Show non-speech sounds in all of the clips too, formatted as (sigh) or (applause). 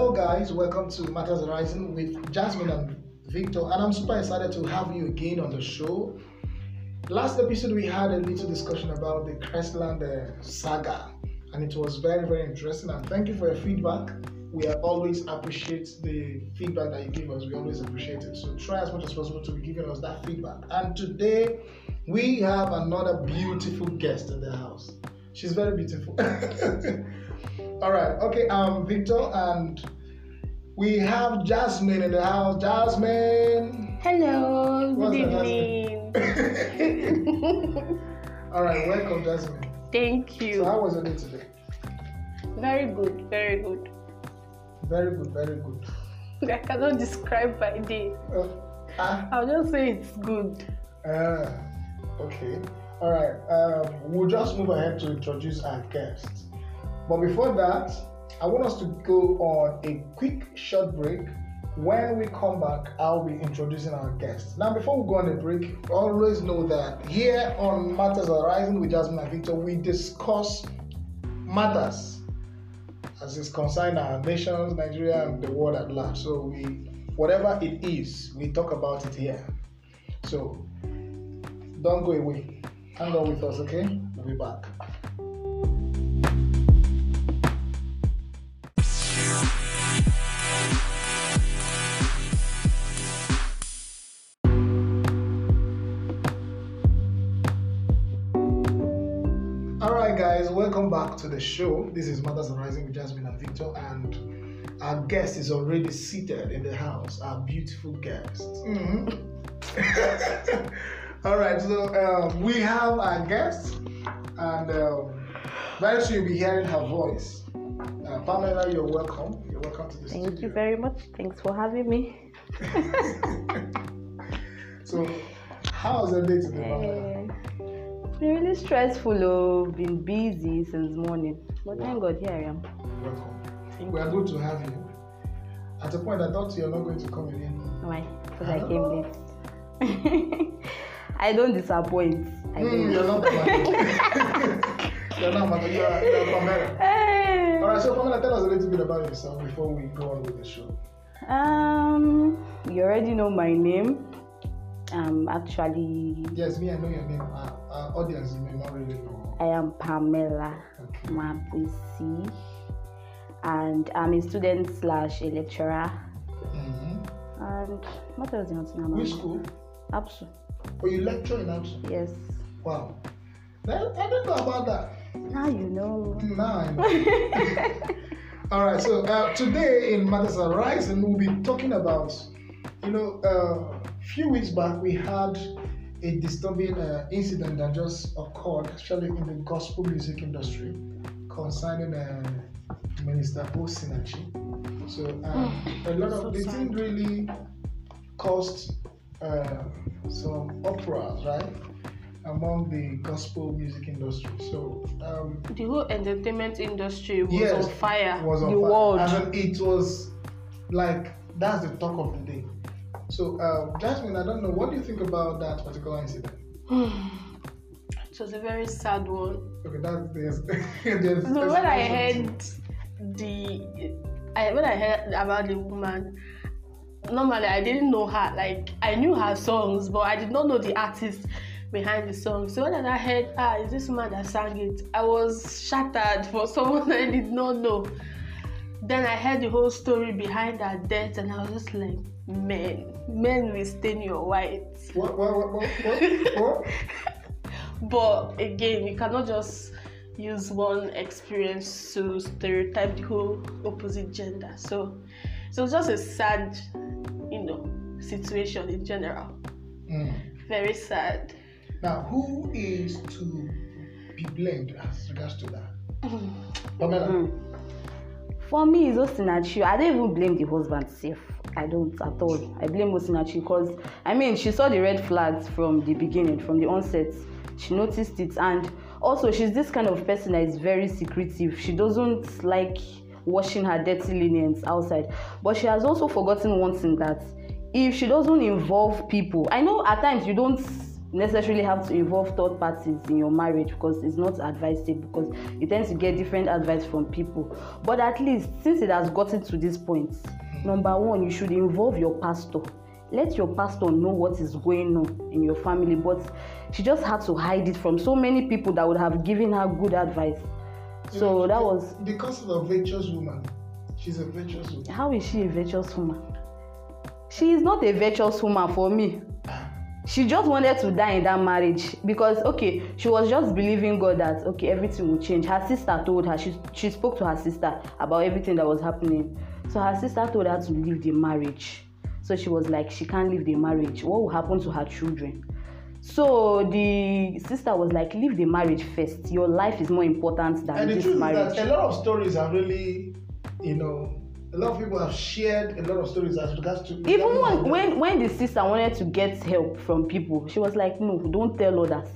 Hello, guys. Welcome to Matters Arising with Jasmine and Victor. And I'm super excited to have you again on the show. Last episode, we had a little discussion about the Crestland uh, saga, and it was very, very interesting. And thank you for your feedback. We always appreciate the feedback that you give us. We always appreciate it. So try as much as possible to be giving us that feedback. And today, we have another beautiful guest in the house. She's very beautiful. (laughs) All right. Okay. Um, Victor, and we have Jasmine in the house. Jasmine. Hello, What's good evening. (laughs) All right. Welcome, Jasmine. Thank you. So, how was your day today? Very good, very good. Very good. Very good. (laughs) I cannot describe my day. Uh, ah. I'll just say it's good. Uh, okay. All right. Um, we'll just move ahead to introduce our guest. But before that, I want us to go on a quick short break. When we come back, I'll be introducing our guest. Now, before we go on a break, always know that here on Matters Arising with Jasmine and Victor, we discuss matters as is concerned our nations, Nigeria, and the world at large. So we, whatever it is, we talk about it here. So don't go away. Hang on with us, okay? We'll be back. To the show. This is Matters Arising with Jasmine and Victor, and our guest is already seated in the house. Our beautiful guest. Mhm. (laughs) All right, so um, we have our guest, and um, very soon you'll be hearing her voice. Uh, Pamela, you're welcome. You're welcome to the Thank you very much. Thanks for having me. (laughs) so, how's your day today, Pamela? Been really stressful. Oh, been busy since morning. But thank God, here I am. Welcome. We are good to have you. At a point, I thought you're not going to come again. Why? Because I came late. (laughs) I don't disappoint. I Mm, don't. you're not (laughs) (laughs) you're not. You're, you're Pamela. Hey. All right, so Pamela, tell us a little bit about yourself before we go on with the show. Um, you already know my name. Um, actually, Yes, me, I know your name. Our, our audience, you may not really know. I am Pamela Okay. And I'm a student slash a lecturer. hmm And what else do you want to know? Which school? Apsu. Oh, you lecture in Amsterdam. Yes. Wow. Well, I didn't know about that. Now you know. Now I know. (laughs) All right, so uh, today in Matters Arising, we'll be talking about, you know, uh, few weeks back we had a disturbing uh, incident that just occurred, especially in the gospel music industry, concerning uh, Minister Osinachi. So um, a lot of the thing really caused uh, some uproar, right, among the gospel music industry. So um, The whole entertainment industry was Yes, on fire. was on the fire. world. And then it was like that's the talk of the day. So, uh, Jasmine, I don't know. What do you think about that particular incident? (sighs) it was a very sad one. Okay, that's there's, (laughs) there's So when I heard the, I when I heard about the woman, normally I didn't know her. Like I knew her songs, but I did not know the artist behind the song. So when I heard, ah, is this woman that sang it? I was shattered for (laughs) someone I did not know. Then I heard the whole story behind her death, and I was just like, men, men will stain your white. what what what what, what, what? (laughs) But again, you cannot just use one experience to stereotype the whole opposite gender. So, so it's just a sad, you know, situation in general. Mm. Very sad. Now, who is to be blamed as regards to that? (laughs) Pamela. Mm. For me, it's Osinachi. I don't even blame the husband safe. I don't at all. I blame Osinachi because I mean she saw the red flags from the beginning, from the onset. She noticed it, and also she's this kind of person that is very secretive. She doesn't like washing her dirty linens outside. But she has also forgotten one thing that if she doesn't involve people, I know at times you don't necessarily have to involve third parties in your marriage because it's not advisable because you tend to get different advice from people but at least since it has gotten to this point number one you should involve your pastor. Let your pastor know what is going on in your family but she just had to hide it from so many people that would have given her good advice. So that was because of a virtuous woman. She's a virtuous woman. How is she a virtuous woman? She is not a virtuous woman for me. She just wanted to die in that marriage because okay she was just believing god that okay everything will change. Her sister told her she she spoke to her sister about everything that was happening so her sister told her to leave the marriage. So she was like she can't leave the marriage. What will happen to her children? So the sister was like leave the marriage first. Your life is more important than and the this truth marriage is that a lot of stories are really you know a lot of people have shared a lot of stories as regards to even when when when the sister wanted to get help from people she was like no don't tell others.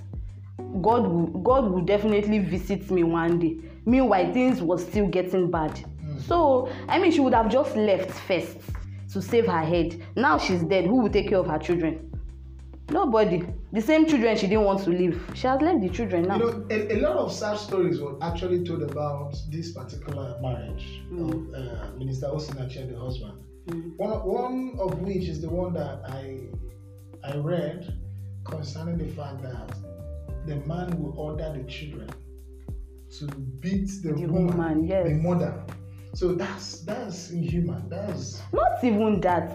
God will god will definitely visit me one day. Meanwhile things was still getting bad. So i mean she would have just left first to save her head now she's dead who will take care of her children nobody the same children she didn't want to leave she has left the children now You know, a, a lot of sad stories were actually told about this particular marriage Mm. of uh, Minister Osinachi and the husband. Mm. One, of- one of which is the one that I I read concerning the fact that the man will order the children to beat the, The woman, woman, yes. the mother. So that's that's inhuman. That's not even that.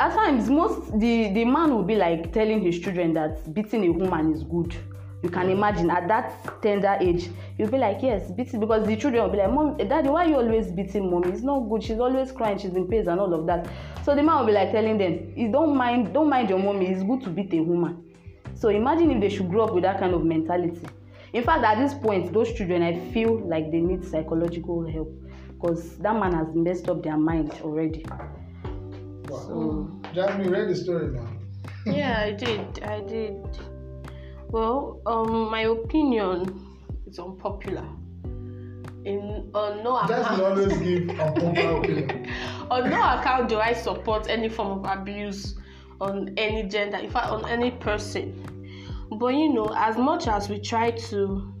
At times most the the man will be like telling his children that beating a woman is good. You can imagine at that tender age you'll be like yes beating because the children will be like mom daddy why you always beating mommy? It's not good. She's always crying. She's in pain and all of that. So the man will be like telling them you don't mind don't mind your mommy. It's good to beat a woman. So imagine if they should grow up with that kind of mentality. In fact at this point those children i feel like they need psychological help because that man has messed up their mind already wow. So- Jasmine, you read the story now. (laughs) yeah, I did. I did. Well, um, my opinion is unpopular. In on no Jasmine account, always give unpopular (laughs) opinion. on no account do I support any form of abuse on any gender, in fact, on any person. But you know, as much as we try to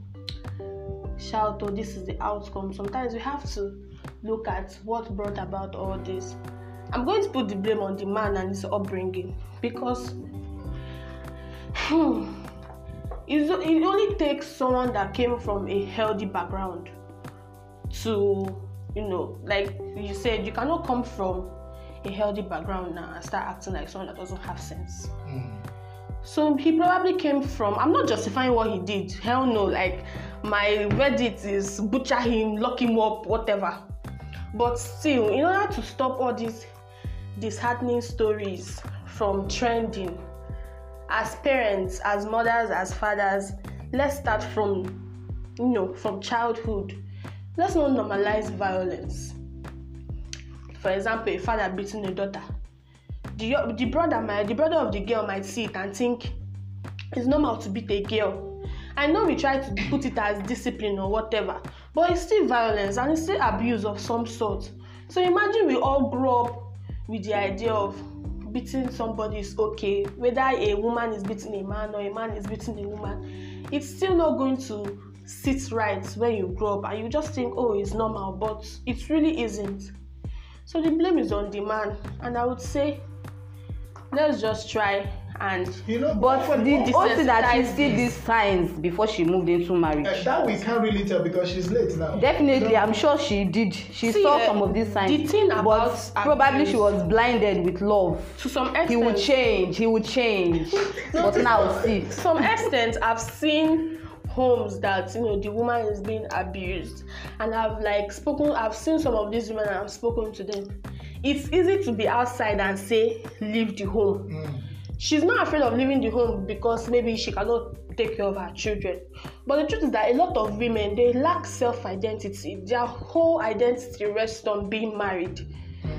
shout, "Oh, this is the outcome," sometimes we have to look at what brought about all this. I'm going to put the blame on the man and his upbringing because hmm, it only takes someone that came from a healthy background to, you know, like you said, you cannot come from a healthy background now and start acting like someone that doesn't have sense. Mm. So he probably came from. I'm not justifying what he did. Hell no. Like my verdict is butcher him, lock him up, whatever. But still, in order to stop all these disheartening stories from trending, as parents, as mothers, as fathers, let's start from, you know, from childhood. Let's not normalize violence. For example, a father beating a daughter the the brother might the brother of the girl might see it and think it's normal to beat a girl i know we try to put it as discipline or whatever but it's still violence and it's still abuse of some sort. So imagine we all grow up with the idea of beating somebody is okay whether a woman is beating a man or a man is beating a woman it's still not going to sit right when you grow up and you just think oh it's normal but it really isn't. So the blame is on the man and i would say let's just try and You know, but for- the Desensitize also that she see these signs before she moved into marriage. Uh, that we can't really tell because she's late now. definitely know, i'm sure she did. She See, saw eh, some of these signs the thing but about probably she was blinded with love. to some extent he would change he would change. (laughs) But now see. to some extent i've seen homes that you know the woman is being abused. And i've like spoken i've seen some of these women and i've spoken to them. It's easy to be outside and say leave the home. Mm, she's not afraid of leaving the home because maybe she cannot take care of her children. But the truth is that a lot of women they lack self-identity. Their whole identity rests on being married.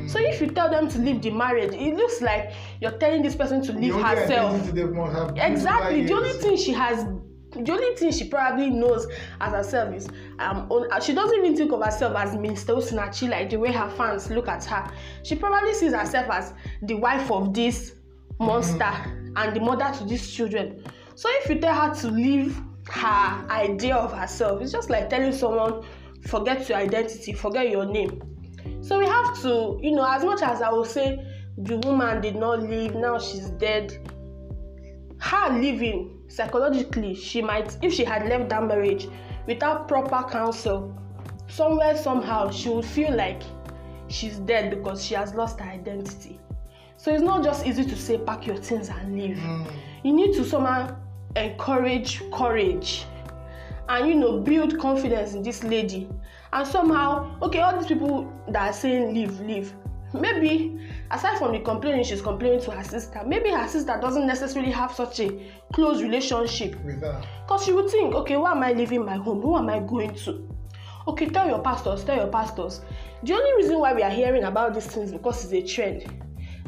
So if you tell them to leave the marriage it looks like you're telling this person to leave herself identity they must have exactly. the only thing she has the only thing she probably knows as herself is um on, she doesn't even think of herself as Minister Osinachi like the way her fans look at her. She probably sees herself as the wife of this monster and the mother to these children So if you tell her to leave her idea of herself, it's just like telling someone, forget your identity, forget your name. So we have to, you know, as much as I will say the woman did not leave, now she's dead. Her leaving psychologically, she might, if she had left that marriage without proper counsel, somewhere, somehow, she would feel like she's dead because she has lost her identity. So it's not just easy to say, pack your things and leave. Mm. You need to somehow encourage courage and you know build confidence in this lady. And somehow okay all these people that are saying leave leave maybe aside from the complaining she's complaining to her sister maybe her sister doesn't necessarily have such a close relationship. With her. Because she would think okay why am i leaving my home? Who am i going to? Okay tell your pastors tell your pastors. The only reason why we are hearing about these things because it's a trend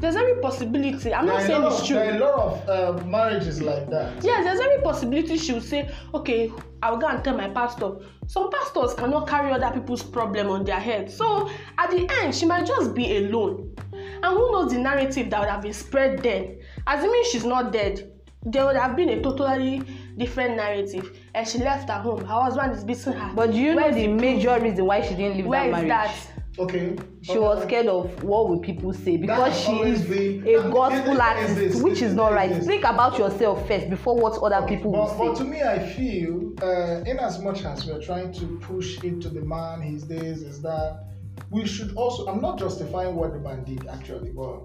there's every possibility. I'm there not saying it's true. there are a lot of uh, marriages like that. Yes there's every possibility she will say okay i'll go and tell my pastor. Some pastors cannot carry other people's problem on their head. So at the end she might just be alone. And who knows the narrative that would have been spread then? Assuming she's not dead. There would have been a totally different narrative. And she left her home. Her husband is beating her. But do you know the major reason why she didn't leave where that marriage? that Okay. She was scared of what will people say because she is been, a gospel artist, this, which is not right. This. Think about yourself first before what other people but, will say. But to me, I feel, uh, in as much as we are trying to push into the man, his days is that, we should also. I'm not justifying what the man did actually, but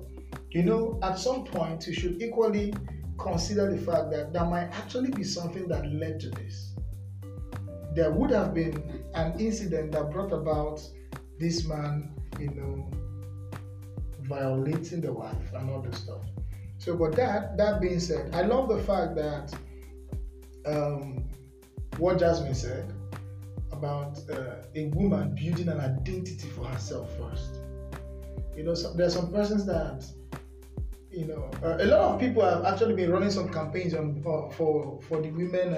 you know, at some point, you should equally consider the fact that there might actually be something that led to this. There would have been an incident that brought about this man, you know, violating the wife and all this stuff. So, but that that being said, I love the fact that um, what Jasmine said about uh, a woman building an identity for herself first. You know, so, there are some persons that you know, uh, a lot of people have actually been running some campaigns on uh, for for the women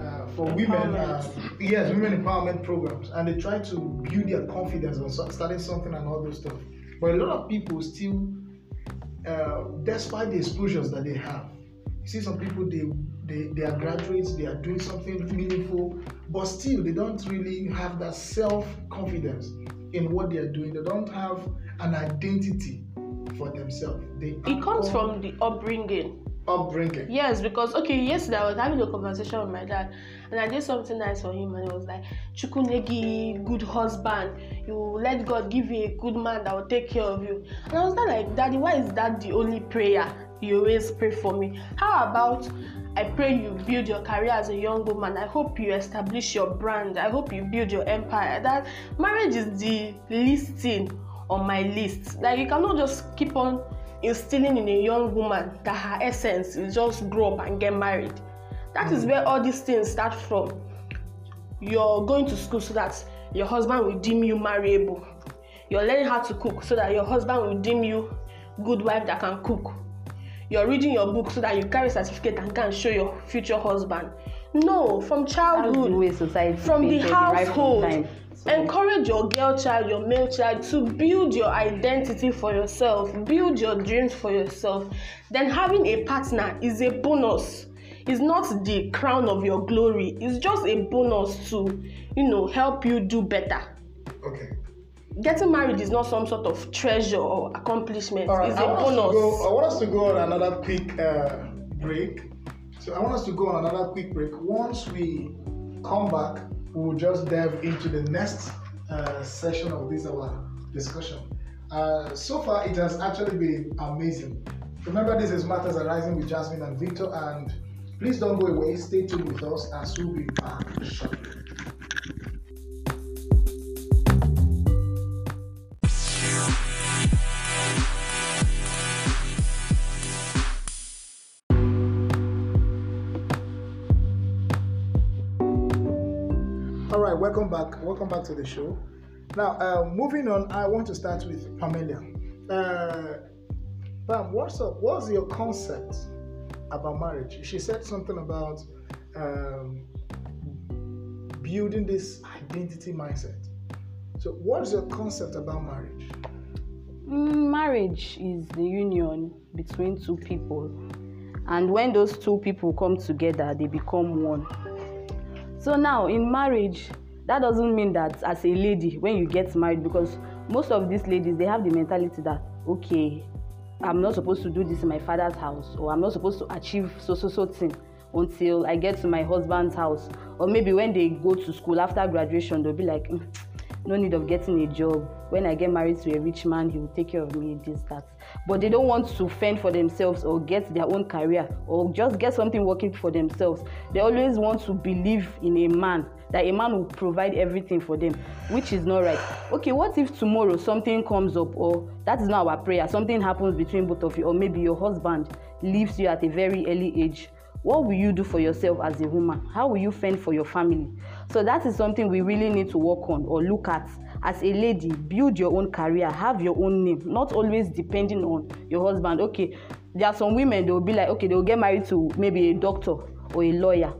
uh, for women, uh, yes, women empowerment programs, and they try to build their confidence on starting something and all those stuff. But a lot of people still, uh, despite the exposures that they have, you see some people they, they they are graduates, they are doing something meaningful, but still they don't really have that self confidence in what they are doing. They don't have an identity for themselves. They it comes from the upbringing upbringing. Yes, because okay, yesterday I was having a conversation with my dad, and I did something nice for him, and it was like, "Chukunegi, good husband. You let God give you a good man that will take care of you." And I was like, "Daddy, why is that the only prayer you always pray for me? How about?" I pray you build your career as a young woman. I hope you establish your brand. I hope you build your empire. That marriage is the least thing on my list. Like you cannot just keep on instilling in a young woman that her essence is just grow up and get married. That mm. is where all these things start from. You're going to school so that your husband will deem you marriable. You're learning how to cook so that your husband will deem you good wife that can cook. You're reading your book so that you carry certificate and can show your future husband. No, from childhood, the from the household. Encourage your girl child, your male child to build your identity for yourself, build your dreams for yourself. Then having a partner is a bonus. It's not the crown of your glory. It's just a bonus to, you know, help you do better. Okay. Getting married is not some sort of treasure or accomplishment. Right, it's a bonus. Go, I want us to go on another quick uh, break. So I want us to go on another quick break. Once we come back, we will just dive into the next uh, session of this our discussion. Uh, so far, it has actually been amazing. Remember, this is Matters Arising with Jasmine and Victor, and please don't go away. Stay tuned with us as we'll be back shortly. Back. Welcome back to the show. Now, uh, moving on, I want to start with Pamela. Uh, Pam, what's up? What's your concept about marriage? She said something about um, building this identity mindset. So, what's your concept about marriage? Mm, marriage is the union between two people, and when those two people come together they become one so now in marriage that doesn't mean that as a lady when you get married because most of these ladies they have the mentality that okay i'm not supposed to do this in my father's house or i'm not supposed to achieve so so so thing until i get to my husband's house. Or maybe when they go to school after graduation they'll be like mm, no need of getting a job. When i get married to a rich man he will take care of me this that. But they don't want to fend for themselves or get their own career or just get something working for themselves. They always want to believe in a man that a man will provide everything for them which is not right. Okay what if tomorrow something comes up or that is not our prayer something happens between both of you or maybe your husband leaves you at a very early age what will you do for yourself as a woman? How will you fend for your family? So that is something we really need to work on or look at. As a lady build your own career have your own name not always depending on your husband. Okay there are some women they will be like okay they will get married to maybe a doctor or a lawyer.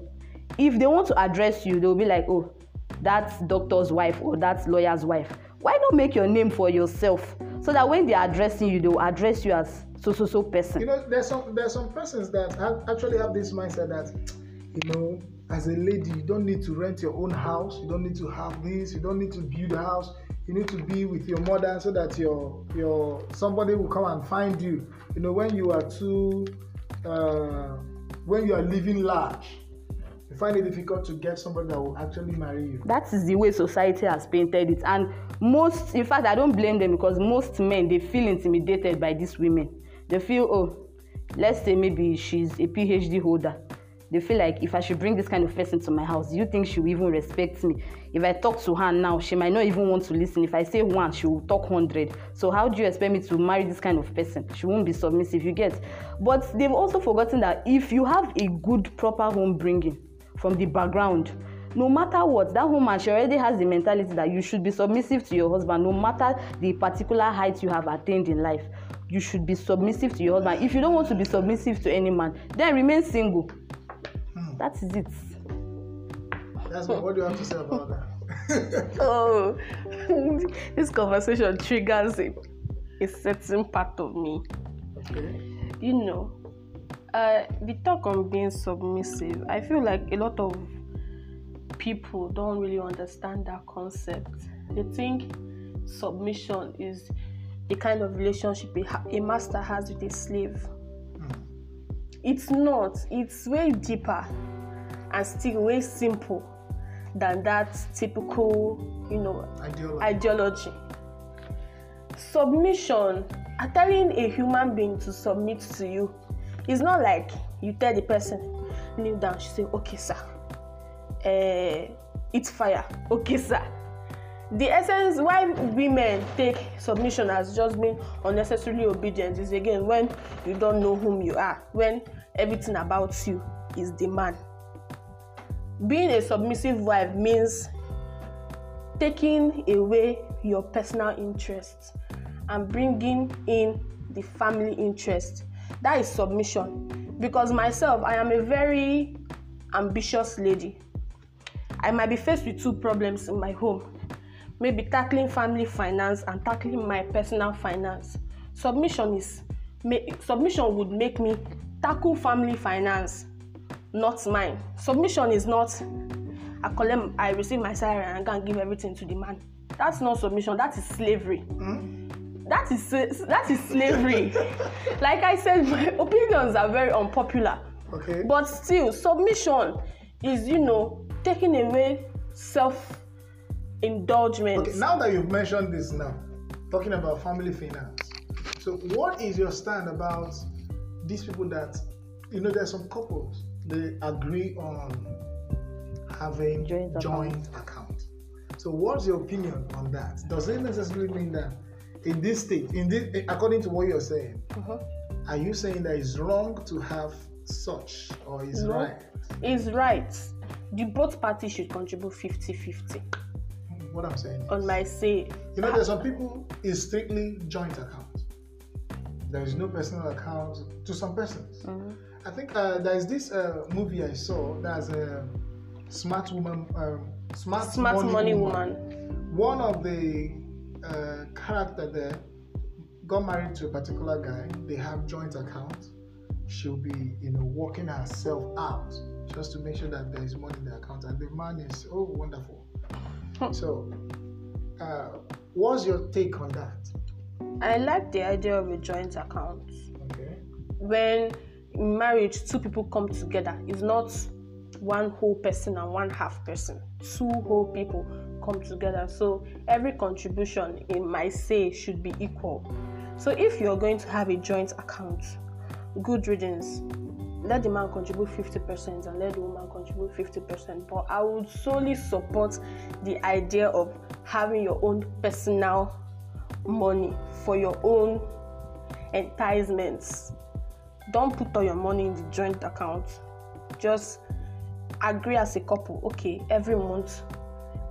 If they want to address you they will be like oh that's doctor's wife or that's lawyer's wife. Why not make your name for yourself? So that when they are addressing you they will address you as so so so person. You know, there's some there's some persons that have, actually have this mindset that, you know, as a lady, you don't need to rent your own house. You don't need to have this. You don't need to build a house. You need to be with your mother so that your your somebody will come and find you. You know, when you are too, uh, when you are living large, you find it difficult to get somebody that will actually marry you. That is the way society has painted it, and most, in fact, I don't blame them because most men they feel intimidated by these women they feel oh let's say maybe she's a phd holder. They feel like if i should bring this kind of person to my house do you think she will even respect me? If i talk to her now she might not even want to listen. If i say one she will talk hundred. So how do you expect me to marry this kind of person? She won't be submissive you get? But they've also forgotten that if you have a good proper home bringing from the background no matter what that woman she already has the mentality that you should be submissive to your husband no matter the particular height you have attained in life you should be submissive to your husband if you don't want to be submissive to any man then remain single hmm. that is it. that's what, what do you have to say about that. (laughs) oh (laughs) this conversation triggers a, a certain part of me. Okay. You know, uh, the talk on being submissive, I feel like a lot of people don't really understand that concept. They think submission is the kind of relationship a, a master has with a slave. Mm. It's not, it's way deeper and still way simple than that typical, you know, ideology. ideology. Submission, telling a human being to submit to you, is not like you tell the person, kneel down, she say, okay, sir. Uh, it's fire, (laughs) okay, sir the essence why women take submission as just being unnecessarily obedient is again when you don't know whom you are when everything about you is the man. Being a submissive wife means taking away your personal interests and bringing in the family interest. That is submission. Because myself i am a very ambitious lady. I might be faced with two problems in my home maybe tackling family finance and tackling my personal finance. Submission is submission would make me tackle family finance not mine. Submission is not i collect i receive my salary and i and give everything to the man. That's not submission that is slavery. Mm? that is that is slavery. (laughs) Like i said my opinions are very unpopular. Okay. But still submission is you know taking away self indulgence. Okay, now that you've mentioned this now, talking about family finance. So what is your stand about these people that you know there's some couples they agree on having joint, joint account. account. So what's your opinion on that? Does it necessarily mean that in this state, in this according to what you're saying, uh-huh. are you saying that it's wrong to have such or is no, right? It's right. The both parties should contribute 50-50 what I'm saying. On my say. You know, there's some people is strictly joint account. There is no personal account to some persons. Mm-hmm. I think uh, there's this uh, movie I saw. There's a smart woman, um, smart, smart money, money woman. woman. One of the uh, character there got married to a particular guy. They have joint account. she'll be, you know, working herself out just to make sure that there is money in the account. And the man is, oh, wonderful. So, uh, what's your take on that? I like the idea of a joint account. Okay. When in marriage, two people come together, it's not one whole person and one half person. Two whole people come together. So every contribution in my say should be equal. So if you're going to have a joint account, good riddance. Let the man contribute 50% and let the woman contribute 50%. But I would solely support the idea of having your own personal money for your own enticements. Don't put all your money in the joint account. Just agree as a couple, okay, every month,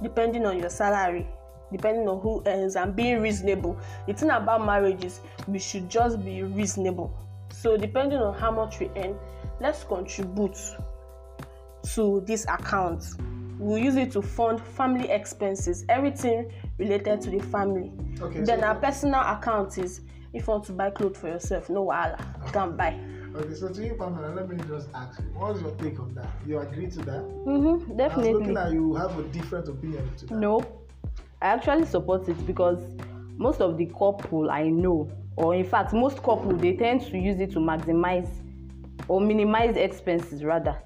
depending on your salary, depending on who earns, and being reasonable. The thing about marriage is we should just be reasonable. So, depending on how much we earn, let's contribute to this account. We'll use it to fund family expenses, everything related to the family. Okay, then so- our personal account is if you want to buy clothes for yourself, no wahala, you can buy. Okay, so to you, Pamela, let me just ask you, what's your take on that? You agree to that? Mm-hmm, I was looking definitely. at you have a different opinion to that. No, I actually support it because most of the couple I know, or in fact, most couple they tend to use it to maximize or minimize expenses rather.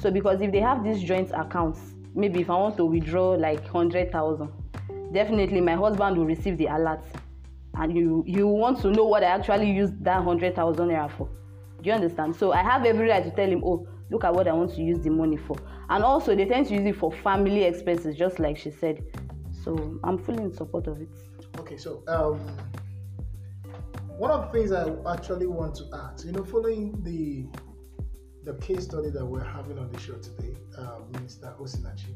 So because if they have these joint accounts, maybe if I want to withdraw like hundred thousand, definitely my husband will receive the alert, and you you want to know what I actually used that hundred thousand naira for. Do you understand? So I have every right to tell him, oh, look at what I want to use the money for. And also they tend to use it for family expenses, just like she said. So I'm fully in support of it. Okay, so um, one of the things I actually want to ask, you know, following the the case study that we're having on the show today, uh, Minister Osinachi,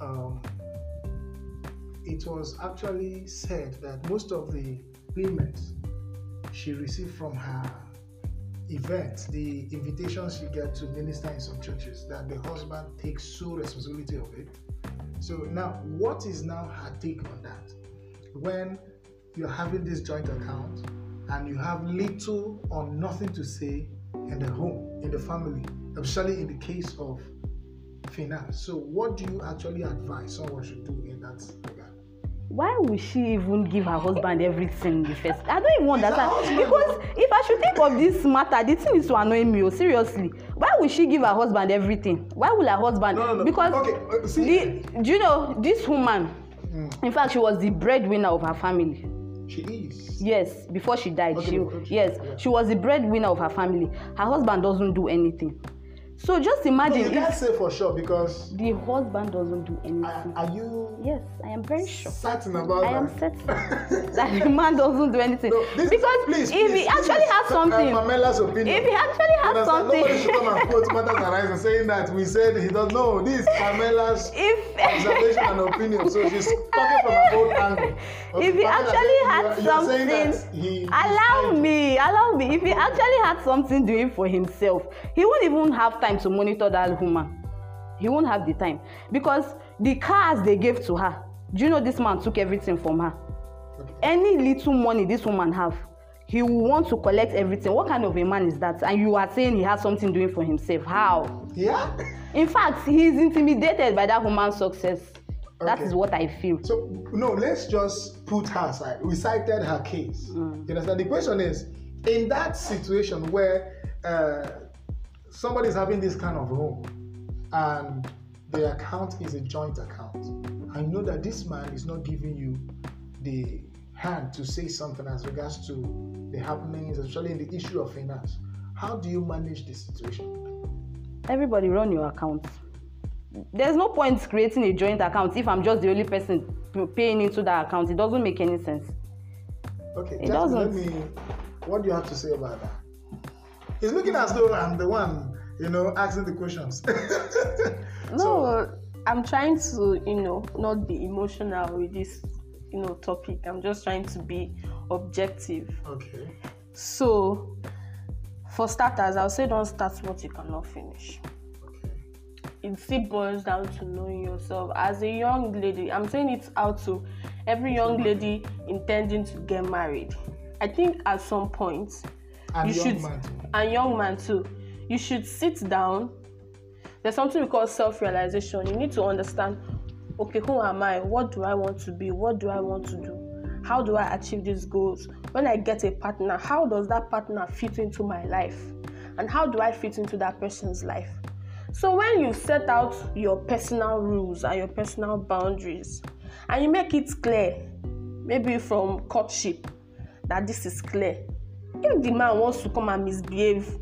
um, it was actually said that most of the payments she received from her events, the invitations she get to minister in some churches, that the husband takes sole responsibility of it. So now, what is now her take on that? When you're having this joint account and you have little or nothing to say in the home, in the family, especially in the case of finance. So, what do you actually advise someone should do in that regard? Why would she even give her husband everything in the first? I don't even understand. Because if I should think of this matter, the thing is to annoy me. Oh, seriously, why would she give her husband everything? Why would her husband? No, no, no. Because Okay, uh, see- the, do you know this woman? Mm. In fact, she was the breadwinner of her family. She is. Yes, before she died, Okay, she okay. yes, Yeah. she was the breadwinner of her family. Her husband doesn't do anything. So just No, imagine you can't if say for sure because the husband doesn't do anything. are you Yes, I am very sure. certain about that. I am certain (laughs) that the man doesn't do anything. No, this, because please, if please, he actually is has something, Uh, Pamela's opinion. if he actually has Understand? Nobody should come something, and quote matters arise and saying that we said he doesn't know. This is Pamela's (laughs) observation and opinion. So she's talking from her own angle. (laughs) Okay, if he actually had you something, he- allow me, allow me. If he actually had something doing for himself, he won't even have time to monitor that woman. He won't have the time because the cars they gave to her. Do you know this man took everything from her? Okay. any little money this woman have he will want to collect everything what kind of a man is that and you are saying he has something doing for himself how Yeah. in fact he is intimidated by that woman's success that Okay. is what i feel So no, let's just put her aside. We cited her case. Mm. You understand? The question is, in that situation where uh, somebody is having this kind of home, and the account is a joint account, I know that this man is not giving you the hand to say something as regards to the happenings, especially in the issue of finance. How do you manage the situation? everybody run your account there's no point creating a joint account if i'm just the only person paying into that account it doesn't make any sense Okay, It Jasmine, let doesn't. me. What do you have to say about that? He's looking as though I'm the one, you know, asking the questions. (laughs) No, So, I'm trying to, you know, not be emotional with this, you know, topic. I'm just trying to be objective. okay. So, for starters, I'll say don't start what you cannot finish. It still boils down to knowing yourself. As a young lady, I'm saying it out to every young lady intending to get married. I think at some point, And you young should man and young man too you should sit down. There's something we call self-realization. You need to understand okay who am i? What do i want to be? What do i want to do? How do i achieve these goals? When i get a partner how does that partner fit into my life? And how do i fit into that person's life so when you set out your personal rules and your personal boundaries and you make it clear maybe from courtship that this is clear if the man wants to come and misbehave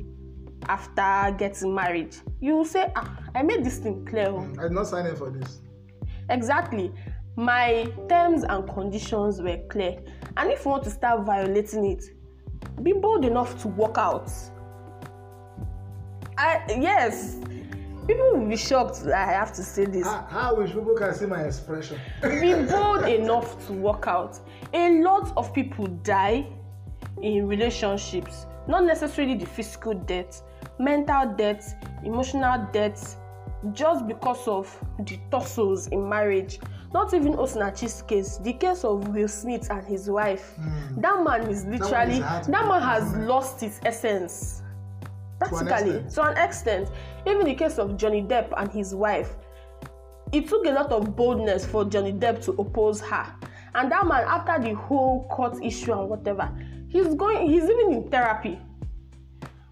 after getting married you will say ah i made this thing clear o I'm not signing for this. exactly. My terms and conditions were clear. And if you want to start violating it be bold enough to walk out. I yes people will be shocked that i have to say this. How, how wish people can see my expression? be bold enough to walk out. A lot of people die in relationships not necessarily the physical death mental death emotional death just because of the tussles in marriage. Not even osinachi's case the case of will smith and his wife. Hmm. that man is literally that, man has lost his essence an practically extent. to an extent even the case of johnny depp and his wife it took a lot of boldness for Johnny Depp to oppose her. And that man, after the whole court issue and whatever, he's going, he's even in therapy.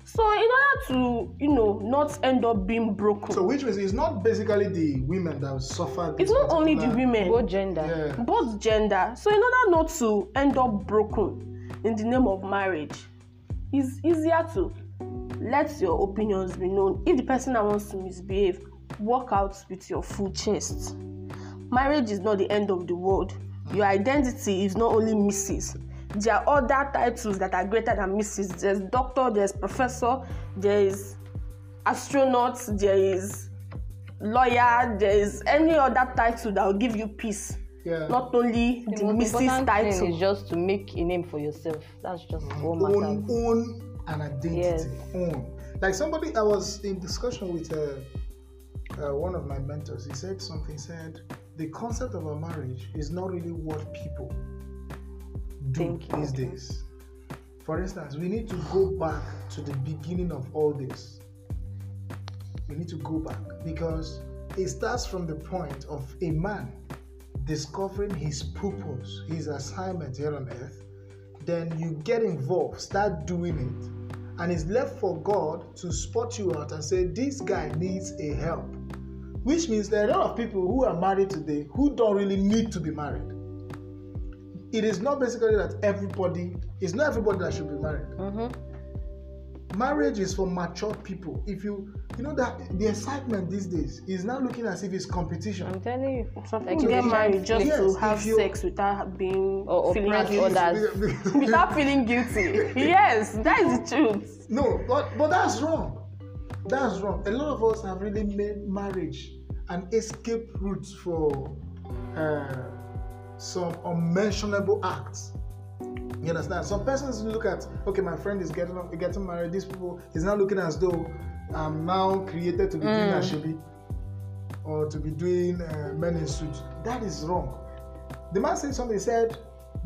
So in order to, you know, not end up being broken, So which means it's not basically the women that suffer. it's not only the women, Both gender. Yeah. both gender. So in order not to end up broken in the name of marriage, it's easier to let your opinions be known. If the person that wants to misbehave, walk out with your full chest. Marriage is not the end of the world. Your identity is not only Mrs. There are other titles that are greater than Mrs. There's doctor, there's professor, there is astronaut, there is lawyer, there is any other title that will give you peace. Yeah. Not only the, The most Mrs. important thing is just to make a name for yourself. That's just mm-hmm. what own matters. own an identity. Yes. own like somebody i was in discussion with uh, uh, one of my mentors. He said something said the concept of a marriage is not really what people do Think, these days. For instance we need to go back to the beginning of all this. We need to go back because it starts from the point of a man discovering his purpose his assignment here on earth then you get involved, start doing it, and it's left for God to spot you out and say, This guy needs a help. Which means there are a lot of people who are married today who don't really need to be married. It is not basically that everybody, it's not everybody that should be married. Mm-hmm. Marriage is for mature people. If you, you know that the excitement these days is now looking as if it's competition. I'm telling you. Some Like people get married just Yes, to have you- sex without being Or feeling others. (laughs) (laughs) without feeling guilty. yes, that is the truth. No, but but that's wrong. That's wrong. A lot of us have really made marriage an escape route for uh, some unmentionable acts. You understand? Some persons look at, okay, my friend is getting getting married. These people is now looking as though I'm now created to be doing ashebi or to be doing uh, men in suits. That is wrong. The man said something. He said,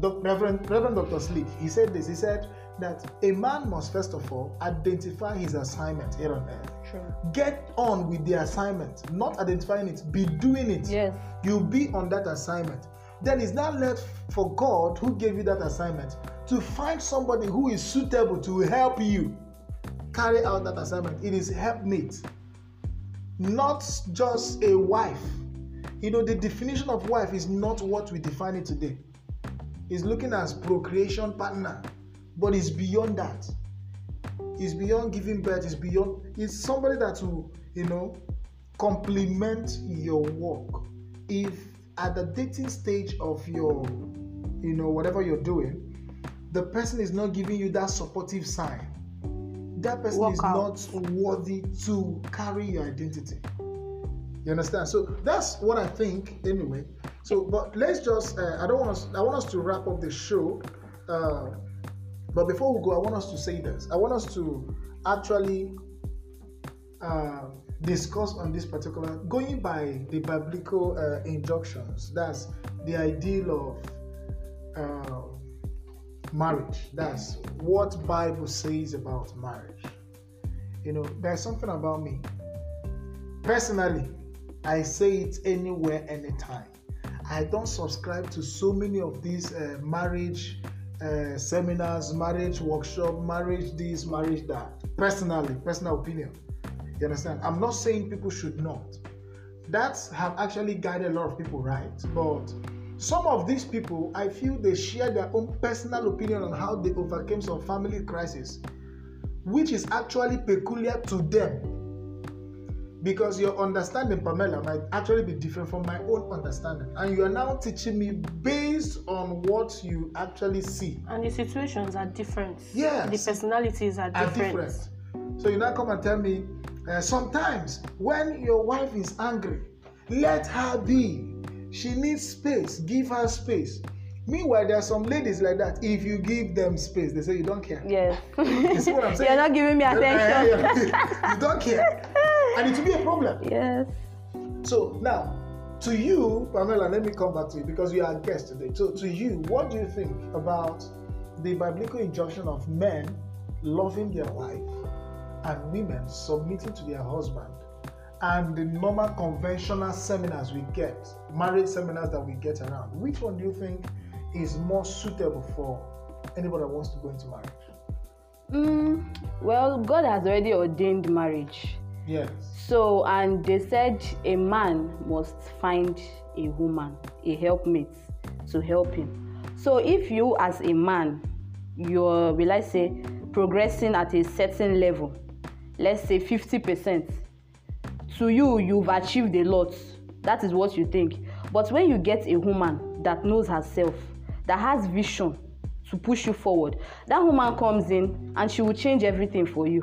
Doc- Reverend, Reverend Dr. Slick, he said this. He said that a man must first of all identify his assignment here on earth. Sure. Get on with the assignment, not identifying it, be doing it. Yes. You'll be on that assignment. Then it's now left for God, who gave you that assignment, to find somebody who is suitable to help you carry out that assignment. It is helpmate, not just a wife. You know, the definition of wife is not what we define it today. It's looking as procreation partner, but it's beyond that. It's beyond giving birth. It's beyond. It's somebody that will, you know, complement your work. If at the dating stage of your, you know, whatever you're doing, the person is not giving you that supportive sign, that person Walk is out. not worthy to carry your identity. You understand? So that's what I think, anyway. So, but let's just. Uh, I don't want us. I want us to wrap up the show. Uh, but before we go, I want us to say this. I want us to actually uh, discuss on this particular, going by the biblical uh, injunctions. That's the ideal of uh, marriage. That's what Bible says about marriage. You know, there's something about me. Personally, I say it anywhere, anytime. I don't subscribe to so many of these uh, marriage uh, seminars, marriage workshop, marriage this, marriage that. Personally, personal opinion. You understand? I'm not saying people should not. That's have actually guided a lot of people right, but some of these people, I feel they share their own personal opinion on how they overcame some family crisis, which is actually peculiar to them because your understanding, Pamela, might actually be different from my own understanding. And you are now teaching me based on what you actually see. And the situations are different. Yes. The personalities are different. Are different. So you now come and tell me uh, sometimes when your wife is angry, let her be. She needs space. Give her space. Meanwhile, there are some ladies like that. If you give them space, they say you don't care. Yes. You see what I'm (laughs) saying? You're not giving me (laughs) attention. you don't care (laughs) and it will be a problem. Yes. So now, to you, Pamela, let me come back to you because you are a guest today. So to you, what do you think about the biblical injunction of men loving their wife and women submitting to their husband and the normal conventional seminars we get, marriage seminars that we get around? Which one do you think is more suitable for anybody that wants to go into marriage? Mm, well, God has already ordained marriage. Yes. So, and they said a man must find a woman, a helpmate to help him. So, if you as a man, you're, will I say, progressing at a certain level, let's say 50%, to you, you've achieved a lot. That is what you think. But when you get a woman that knows herself, that has vision to push you forward, that woman comes in and she will change everything for you.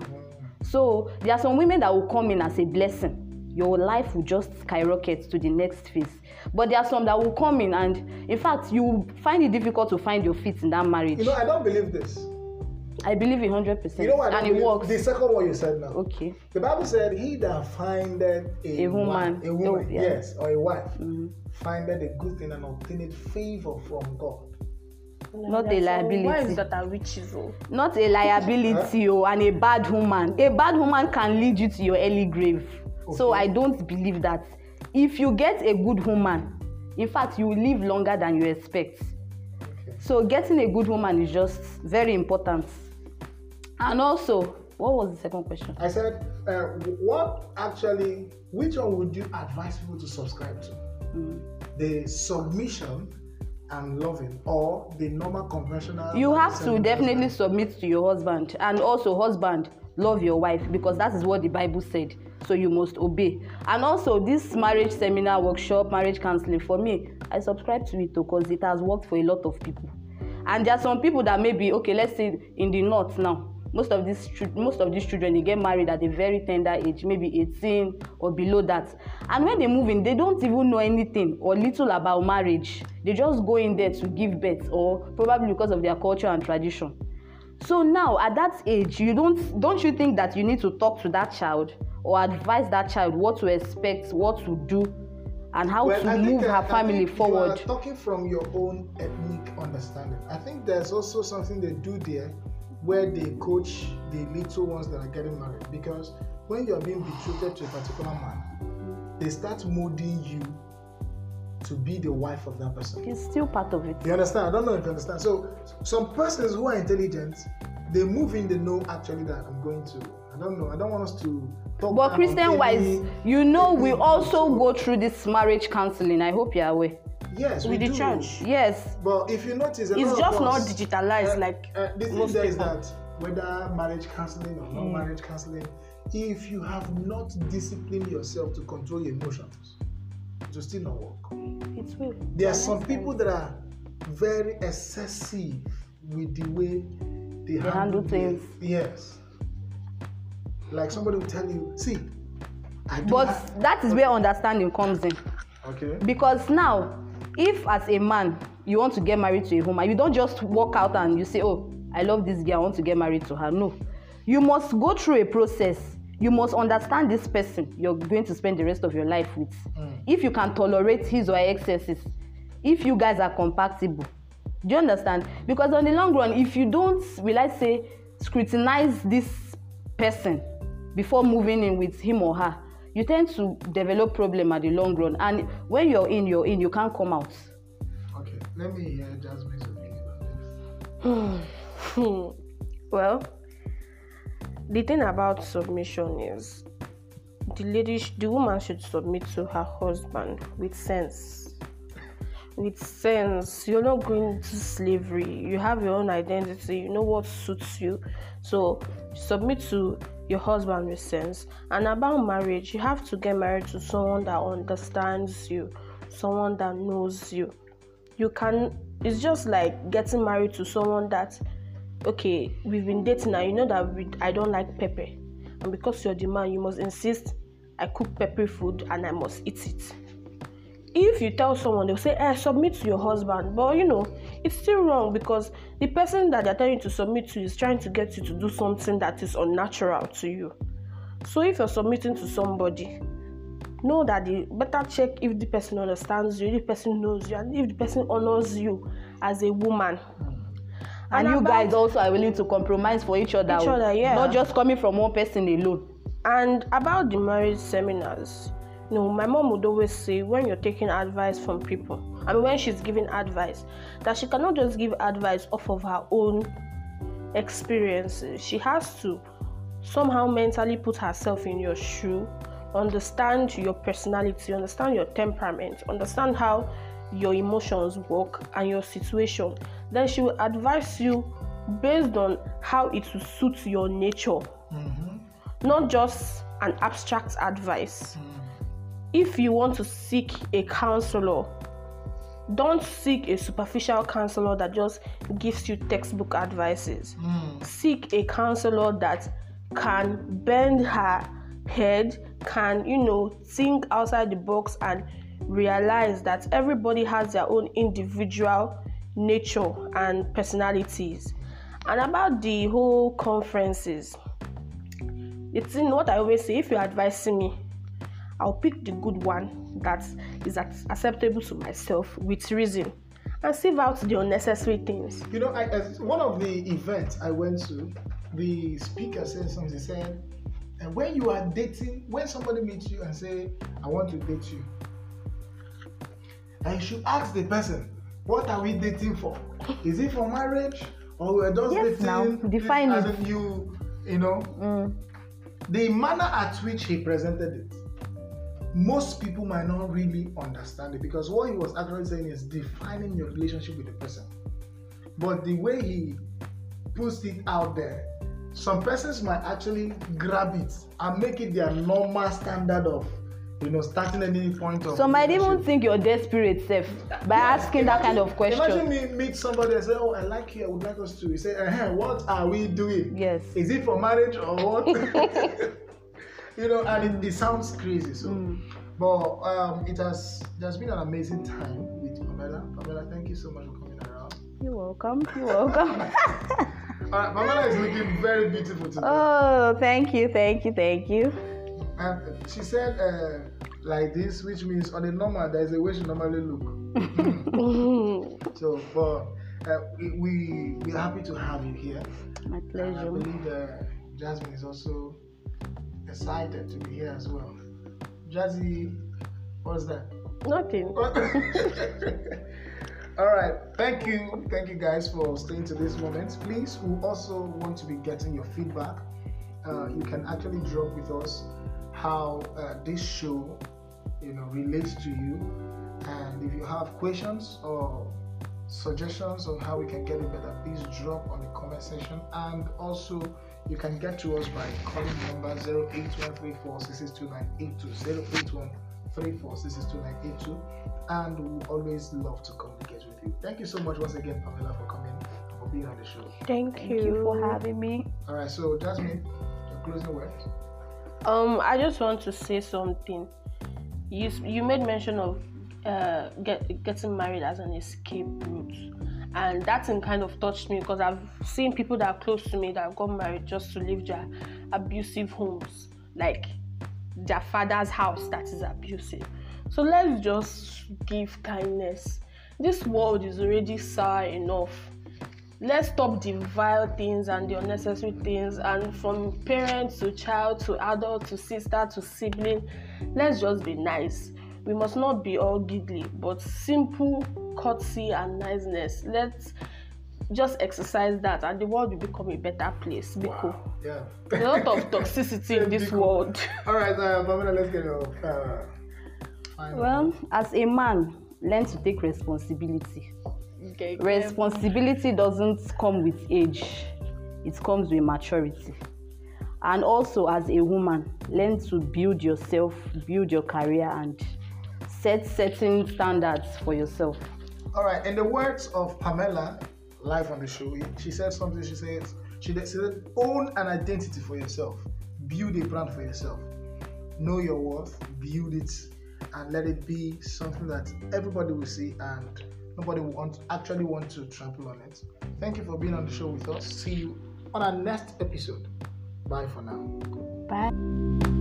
So there are some women that will come in as a blessing. Your life will just skyrocket to the next phase. But there are some that will come in and, in fact, you find it difficult to find your feet in that marriage. You know, I don't believe this. I believe it hundred percent. You know what? And it works. The second one you said now. Okay. The Bible said, "He that findeth a, a woman, wife, a woman, oh, yeah. yes, or a wife, mm-hmm. findeth a good thing and obtaineth favor from God." not a liability. Wives that are witches, oh. Not a liability, oh, and a bad woman. A bad woman can lead you to your early grave. Okay. So I don't believe that. If you get a good woman, in fact, you will live longer than you expect. Okay. So getting a good woman is just very important. And also, what was the second question? I said, uh, what actually, which one would you advise people to subscribe to? Mm. The submission and loving or the normal conventional you have to definitely submit to your husband and also husband love your wife because that is what the bible said so you must obey and also this marriage seminar workshop marriage counseling for me i subscribe to it because it has worked for a lot of people and there are some people that maybe okay let's say in the north now most of these most of these children they get married at a very tender age maybe 18 or below that. And when they move in they don't even know anything or little about marriage. They just go in there to give birth or probably because of their culture and tradition. So now at that age you don't don't you think that you need to talk to that child or advise that child what to expect what to do and how well, to I move uh, her family forward you are talking from your own ethnic understanding. I think there's also something they do there where they coach the little ones that are getting married because when you're being betrothed to a particular man, they start molding you to be the wife of that person. It's still part of it. You understand? I don't know if you understand. So some persons who are intelligent, they move in, they know actually that I'm going to. I don't know. I don't want us to talk. But Christian wise, you know, we also go through this marriage counseling. I hope you're aware. Yes, with we the do. church. Yes. But if you notice, it's just not digitalized uh, like uh, the thing there is that whether marriage counseling or not mm. marriage counseling, if you have not disciplined yourself to control your emotions, it will still not work. It will. There are some people that are very excessive with the way they, they handle, things. Yes. Like somebody will tell you, see, I do But have... that is where understanding comes in. Okay. Because now if as a man you want to get married to a woman you don't just walk out and you say oh i love this girl i want to get married to her. No. You must go through a process. You must understand this person you're going to spend the rest of your life with. Mm. if you can tolerate his or her excesses if you guys are compatible. Do you understand? Because on the long run if you don't will i say scrutinize this person before moving in with him or her you tend to develop problem at the long run and when you're in you're in you can't come out. Okay let me hear jasmine's opinion on this. (sighs) Well the thing about submission is the lady the woman should submit to her husband with sense. With sense. You're not going to slavery. You have your own identity. You know what suits you. So submit to your husband with sense. And about marriage you have to get married to someone that understands you someone that knows you. You can it's just like getting married to someone that okay we've been dating now you know that we, i don't like pepper. And because you're the man you must insist i cook pepper food and i must eat it if you tell someone they'll say eh submit to your husband. But you know it's still wrong because the person that they're telling you to submit to is trying to get you to do something that is unnatural to you. So if you're submitting to somebody know that the better check if the person understands you if the person knows you and if the person honors you as a woman. And, and you guys also are willing to compromise for each other each other yeah. Not just coming from one person alone. And about the marriage seminars no, my mom would always say when you're taking advice from people, I mean, when she's giving advice, that she cannot just give advice off of her own experiences. She has to somehow mentally put herself in your shoe, understand your personality, understand your temperament, understand how your emotions work and your situation. Then she will advise you based on how it will suit your nature, mm-hmm. not just an abstract advice. Mm if you want to seek a counselor, don't seek a superficial counselor that just gives you textbook advices. Mm. Seek a counselor that can bend her head, can, you know, think outside the box and realize that everybody has their own individual nature and personalities. And about the whole conferences, it's in what I always say if you're advising me, I'll pick the good one that is acceptable to myself with reason and save out the unnecessary things. You know, I, one of the events I went to, the speaker said something. He said, and when you are dating, when somebody meets you and say, I want to date you, and you should ask the person, what are we dating for? Is it for marriage? Or we're just yes, dating? Now, define it. you, you know, mm. the manner at which he presented it most people might not really understand it because what he was actually saying is defining your relationship with the person. But the way he puts it out there, some persons might actually grab it and make it their normal standard of you know starting any point of some might even think you're desperate self by yeah, asking imagine, that kind of question. Imagine me meet somebody and say oh i like you i would like us to you say uh what are we doing? Yes. Is it for marriage or what (laughs) (laughs) you know, and it, it sounds crazy. So, mm. but um, it has there's been an amazing time with Pamela. Pamela, thank you so much for coming around. You're welcome. You're welcome. Right, (laughs) Pamela is looking very beautiful today. Oh, thank you, thank you, thank you. And she said uh, like this, which means on a normal there is a way she normally look. (laughs) so, but uh, we we are happy to have you here. My pleasure. And I believe uh, Jasmine is also excited to be here as well. Jazzy, what's that? Nothing. (laughs) All right. Thank you. Thank you guys for staying to this moment. Please, we also want to be getting your feedback. Uh, you can actually drop with us how uh, this show, you know, relates to you, and if you have questions or suggestions on how we can get it better, please drop on the comment section. And also, you can get to us by calling number 08134662982 08134662982 and we always love to communicate with you. Thank you so much once again, Pamela, for coming and for being on the show. Thank, Thank you. you for having me. All right, so Jasmine, your closing words. Um, I just want to say something. You you made mention of uh, get, getting married as an escape route and that thing kind of touched me because I've seen people that are close to me that have got married just to leave their abusive homes, like their father's house that is abusive. So let's just give kindness, this world is already sour enough. Let's stop the vile things and the unnecessary things and from parent to child to adult to sister to sibling let's just be nice. We must not be all giggly but simple courtesy and niceness let's just exercise that and the world will become a better place because Wow. Yeah. a lot of (laughs) toxicity in this Biko. world All right, uh, Pamela, let's get your uh, final. Well, as a man, learn to take responsibility. okay Responsibility doesn't come with age, it comes with maturity. And also, as a woman, learn to build yourself, build your career, and set certain standards for yourself. All right, in the words of Pamela, live on the show, she said something. She says, she said, own an identity for yourself, build a brand for yourself, know your worth, build it, and let it be something that everybody will see and nobody will want, actually want to trample on it. Thank you for being on the show with us. See you on our next episode. Bye for now. Bye.